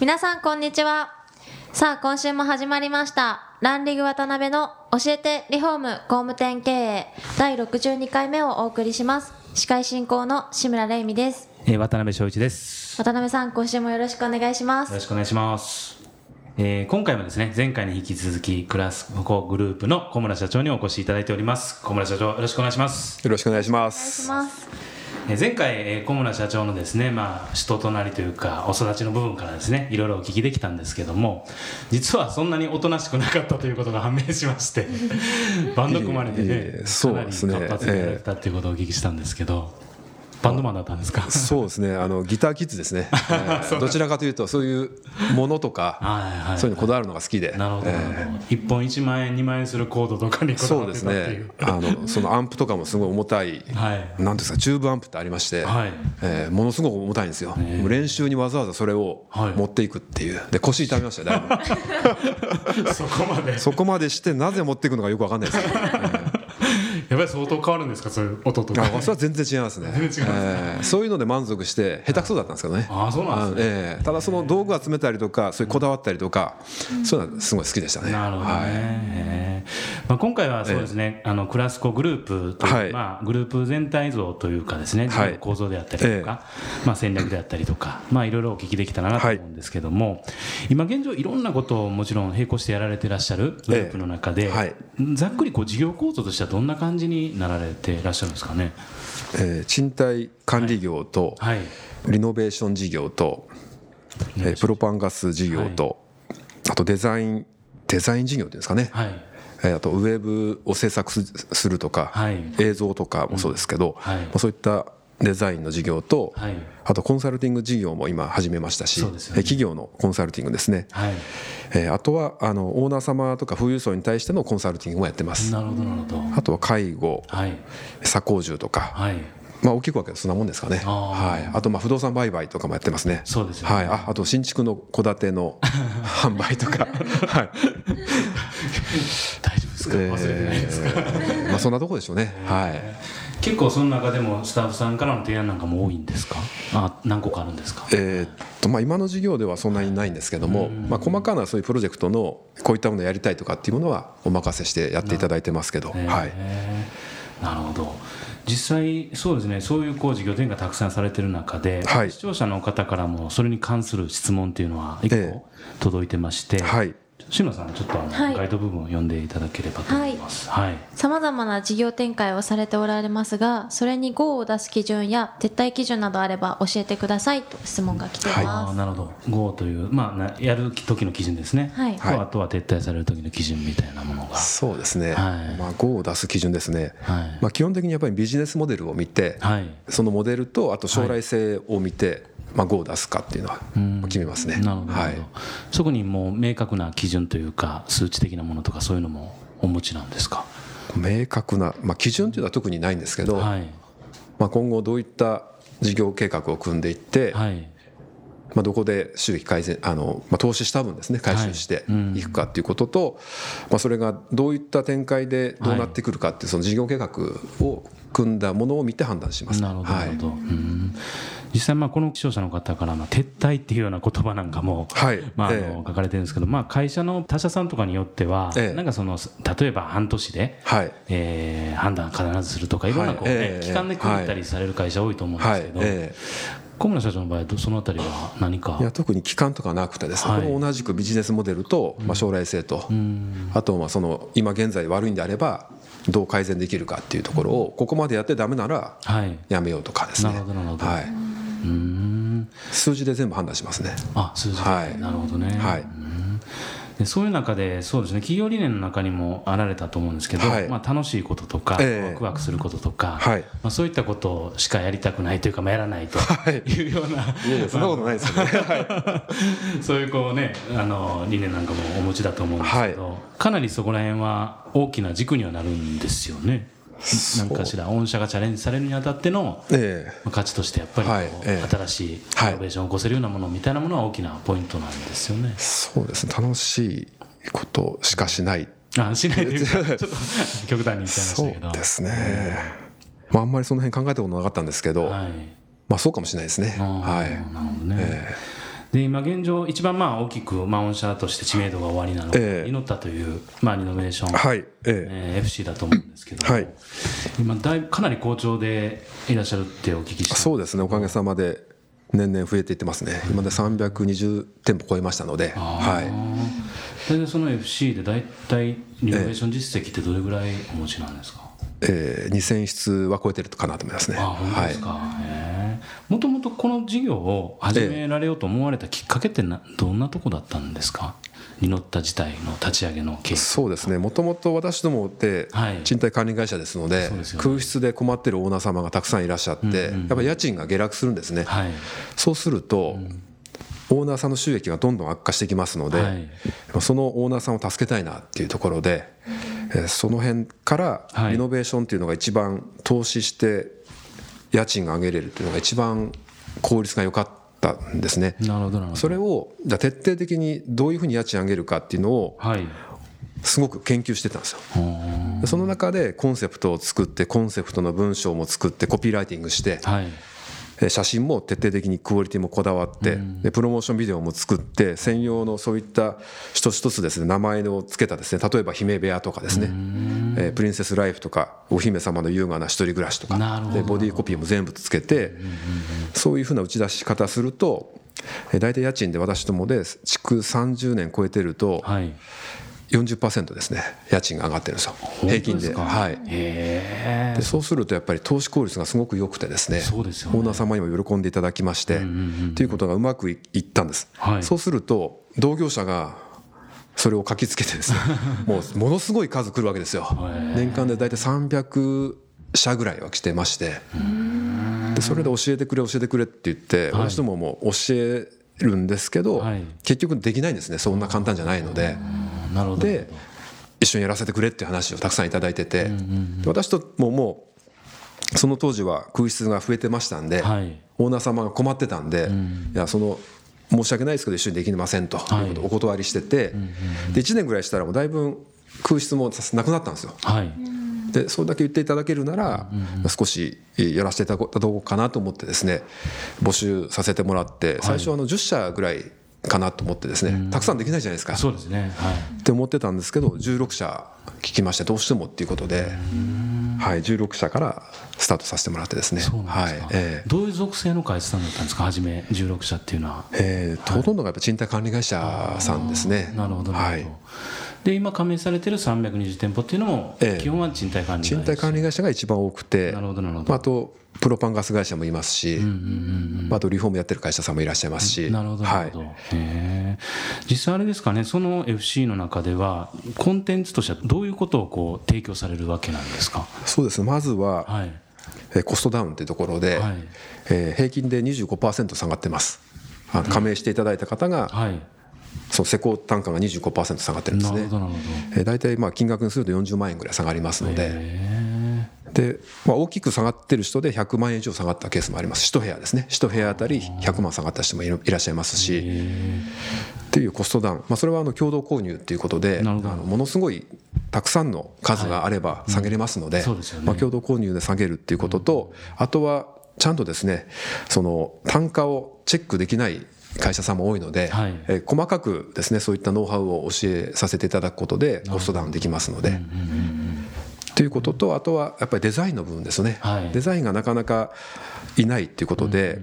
皆さんこんにちはさあ今週も始まりましたランリグ渡辺の教えてリフォーム工務店経営第62回目をお送りします司会進行の志村玲美ですえー、渡辺翔一です。渡辺さん今週もよろしくお願いしますよろしくお願いします。えー、今回もですね、前回に引き続き、クラスコグループの小村社長にお越しいただいております。小村社長、よろしくお願いします。よろしくお願いしまお願いしす。ますえー前回、えー小村社長のですね、まあ、人となりというか、お育ちの部分からですね、いろいろお聞きできたんですけども、実はそんなにおとなしくなかったということが判明しまして、バンド組まれてねかなり活発にやられてたっていうことをお聞きしたんですけど、バンドマンだったんですか？そうですね。あのギターキッズですね。えーどちらかというとそういうものとかはいはいそういうのこだわるのが好きで。なるほど、えほど。一本1万円、2万円するコードとかにーこだそうですわってたっていねう。。あのそのアンプとかもすごい重たい。はい。なんですかチューブアンプってありまして、はいえーものすごく重たいんですよ、もう練習にわざわざそれをはい持っていくっていうで腰痛めましたよだいぶ そこまで。そこまでしてなぜ持っていくのかよくわかんないですよ、やっぱり相当変わるんですか、そういう音とか。あそれは全然違いますね。全然違いますね。えーそういうので満足して下手くそだったんですけどね。ああ、そうなんですね。ええただその道具集めたりとかそういうこだわったりとか、そういうのはすごい好きでしたね。なるほどね。はい。まあ、今回はそうですね、あのクラスコグループという、はい。まあ、グループ全体像というかですね、構造であったりとか、まあ、戦略であったりとか、まあ、いろいろお聞きできたらなと思うんですけども、今現状いろんなことをもちろん並行してやられていらっしゃるグループの中で、ざっくりこう事業構造としてはどんな感じになられていらっしゃるんですかね。えー賃貸管理業と、はい。リノベーション事業と、えープロパンガス事業と、あとデザインデザイン事業っていうんですかね、はい。えーあとウェブを制作すするとか、はい映像とかもそうですけど、はいまあそういったデザインの事業と、はい。あとコンサルティング事業も今始めましたし、ね。えー企業のコンサルティングですね、はい。えーあとはあのオーナー様とか富裕層に対してのコンサルティングもやってます。なるほど、なるほど。あとは介護はい。左工住とか、はい。まあ、大きく分けそんなもんですかね、はい、あとまあ不動産売買とかもやってますね。そうですよね。はい、ああと新築の戸建ての 販売とか、はい。大丈夫ですか？忘れてないですか、えーまあ、そんなとこでしょうね、はい、結構その中でもスタッフさんからの提案なんかも多いんですか？あ何個かあるんですか？えーっとまあ、今の事業ではそんなにないんですけども、まあ、細かなそういうプロジェクトのこういったものをやりたいとかっていうものはお任せしてやっていただいてますけど、はい、なるほど。実際そうですねそういうこう事業展開たくさんされてる中で、はい。視聴者の方からもそれに関する質問っていうのは一え個届いてまして、はい志村さんちょっとあの、はい。ガイド部分を読んでいただければと思います。はい、さまざまな事業展開をされておられますがそれに GO を出す基準や撤退基準などあれば教えてくださいと質問が来ていあます、あなるほど。GO という、まあ、なやる時の基準ですね、はい。とあとは撤退される時の基準みたいなものが。そうですね、はい。まあ、5を出す基準ですね、はい。まあ、基本的にやっぱりビジネスモデルを見て、はい。そのモデルとあと将来性を見て、まあ、5を出すかっていうのはん。決めますね。なるほど、なはい。そこにもう明確な基準というか数値的なものとかそういうのもお持ちなんですか？明確な、まあ、基準というのは特にないんですけど、はい。まあ、今後どういった事業計画を組んでいって、はい。まあ、どこで収益改善あの、まあ、投資した分ですね回収してうん。いくかっていうことと、まあ、それがどういった展開でどうなってくるかっていうその事業計画を組んだものを見て判断します。なるほど、はないるほど。うん実際まあこの視聴者の方からまあ撤退っていうような言葉なんかも、はい。まああえの書かれてるんですけど、まあ、会社の他社さんとかによっては、ええ。なんかその例えば半年で、はい。えー判断必ずするとかいろんなこう、ね期間で区切ったりされる会社多いと思うんですけど、小村社長の場合そのあたりは何か？えいや特に期間とかなくてですね、はい。同じくビジネスモデルと、まあ、将来性と、あとまあその今現在悪いんであればどう改善できるかっていうところをここまでやってダメならはい。やめようとかですね。なるほどなるほど。はい、数字で全部判断しますね。あ数字。で、はい。なるほどね、はい。うん。でそういう中でそうですね。企業理念の中にもあられたと思うんですけど、はい。まあ、楽しいこととか、ええ。ワクワクすることとか、はい。まあ、そういったことしかやりたくないというか、まあ、やらないとはい。いうような、いやいやそんなことないですよね。は そういうこうねあの理念なんかもお持ちだと思うんですけど、かなりそこら辺は大きな軸にはなるんですよね。なんかしら御社がチャレンジされるにあたってのいえ。価値としてやっぱり新しいイはい。ノベーションを起こせるようなものみたいなものは大きなポイントなんですよね。そうですね。楽しいことしかしない。あしないというか？ちょっと極端に言っちゃいましそうたけど。ですね、まあ、あんまりその辺考えたことなかったんですけど、はい。まあそうかもしれないですね。はい。なるほどね。で今現状一番まあ大きく、まあ、御社として知名度が終わりなのが、ええ。イノッタという、まあ、リノベーション、はいええ。えー FC だと思うんですけども、はい。今だいぶかなり好調でいらっしゃるってお聞きしてそうですね。おかげさまで年々増えていってますね。今で320店舗超えましたのではい。それでその FC で大体リノベーション実績ってどれぐらいお持ちなんですか、えー2000室は超えてるかなと思いますね。あ本当ですか、もともとこの事業を始められようと思われたきっかけってなどんなとこだったんですか？リノッタ自体の立ち上げの経緯そうですね。もともと私どもってはい。賃貸管理会社ですので空室で困ってるオーナー様がたくさんいらっしゃってやっぱり家賃が下落するんですね。はい。そうするとオーナーさんの収益がどんどん悪化してきますので、はい。そのオーナーさんを助けたいなっていうところで、えーその辺からはい。リノベーションっていうのが一番投資して家賃が上げれるっていうのが一番効率が良かったんですね。なるほどなるほどそれをじゃあ徹底的にどういうふうに家賃上げるかっていうのをはいすごく研究してたんですよ。その中でコンセプトを作ってコンセプトの文章も作ってコピーライティングしてはいえ写真も徹底的にクオリティもこだわってでプロモーションビデオも作って専用のそういった一つ一つですね名前を付けたですね例えば姫部屋とかですね。えープリンセスライフとかお姫様の優雅な一人暮らしとか。でボディコピーも全部つけてそういうふうな打ち出し方するとえー大体家賃で私どもで築30年超えてるとはい40%ですね。家賃が上がってるんですよ。平均で。はい。でそうするとやっぱり投資効率がすごく良くてですねね。オーナー様にも喜んでいただきましてということがうまくいいったんです、はい。そうすると同業者がそれを書きつけてですね もうものすごい数来るわけですよ。年間で大体300社ぐらいは来てまして。でそれで教えてくれ教えてくれって言って私どもも教えるんですけどはい。結局できないんですね。そんな簡単じゃないので。で一緒にやらせてくれっていう話をたくさんいただいてて、で私とももうその当時は空室が増えてましたんで、はい。オーナー様が困ってたんで、いやその申し訳ないですけど一緒にできませんということをお断りしてて、で1年ぐらいしたらもうだいぶ空室もなくなったんですよ。はい。でそれだけ言っていただけるなら、少しやらせていただこうかなと思ってですね募集させてもらって最初はあの10社ぐらいかなと思ってですね、たくさんできないじゃないですか。そうですね。はい。って思ってたんですけど16社聞きましてどうしてもっていうことで、はい、16社からスタートさせてもらってですね。そうなんですか、はいえーどういう属性の会社さんだったんですか？初め16社っていうのは。えーほとんどがやっぱ賃貸管理会社さんですね。なるほどなはいるほど、で今加盟されてる320店舗っていうのも、ええ。基本は賃貸管理会社。賃貸管理会社が一番多くてなるほどなるほど。まあ、あとプロパンガス会社もいますし、まあ、あとリフォームやってる会社さんもいらっしゃいますしなるほどなはい。実際あれですかねその FC の中ではコンテンツとしてはどういうことをこう提供されるわけなんですか？そうです。ねまずは、はい。えーコストダウンというところで、はい。えー平均で25%下がってます。加盟していただいた方が、はいその施工単価が25%下がってるんですね。えー大体まあ金額にすると40万円ぐらい下がりますのどで。へで、まあ、大きく下がってる人で100万円以上下がったケースもあります。1部屋ですね。1部屋あたり100万下がった人もいらっしゃいますし。っていうコストダウン、まあ、それはあの共同購入っていうことであのものすごいたくさんの数があれば下げれますので共同購入で下げるっていうこととあとはちゃんとですねその単価をチェックできない会社さんも多いので、はい。えー細かくですねそういったノウハウを教えさせていただくことでコストダウンできますので。ということとあとはやっぱりデザインの部分ですよね、はい。デザインがなかなかいないっていうことで、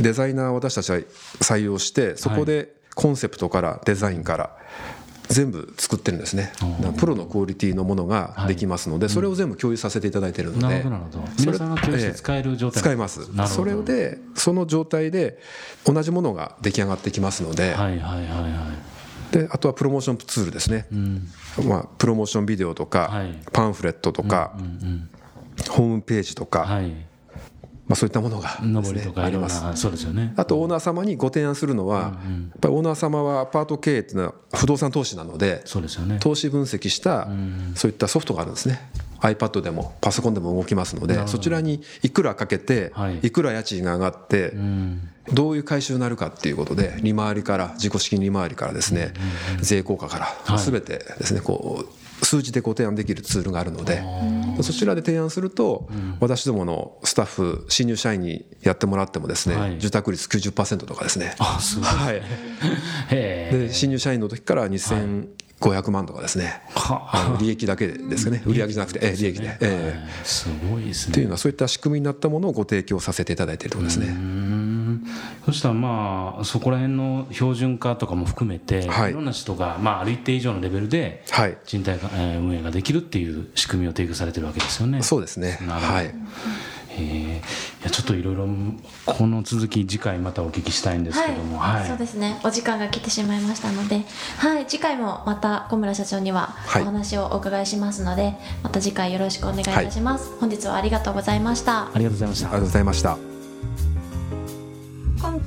デザイナーを私たちは採用してそこでコンセプトからデザインから全部作ってるんですね。プロのクオリティのものができますので、それを全部共有させていただいてるので、皆さんが共有して使える状態使います。それでその状態で同じものが出来上がってきますので、はいはいはいはい。であとはプロモーションツールですね、まあ、プロモーションビデオとか、はい。パンフレットとか、ホームページとか、はいまあ、そういったものがね、上りとかあります。なそうですよね。あとオーナー様にご提案するのは、やっぱりオーナー様はアパート経営っていうのは不動産投資なのでそうですよね。投資分析したそういったソフトがあるんですね。iPad でもパソコンでも動きますのでそちらにいくらかけてはい。いくら家賃が上がってどういう回収になるかっていうことで利回りから自己資金利回りからですね税効果から全てですねこう数字でご提案できるツールがあるのでそちらで提案すると私どものスタッフ新入社員にやってもらってもですはい。ね受託率90%とかですね。あすごい。はい。で新入社員の時から2500万とかですね、あ。の利益だけですかね。売上じゃなくて、ええ利益で、ええ。すごいですね。っていうのはそういった仕組みになったものをご提供させていただいているところですね。そしたらまあそこら辺の標準化とかも含めて、はい。い、ろんな人がまあある一定以上のレベルではい。賃貸が、えー運営ができるっていう仕組みを提供されてるわけですよね。そうですね。なるほど。はい。へえいやちょっといろいろこの続き次回またお聞きしたいんですけども、はい、そうですね。お時間が来てしまいましたので、はい、次回もまた小村社長にははい。お話をお伺いしますので、また次回よろしくお願いいたします、本日はありがとうございました。ありがとうございました。ありがとうございました。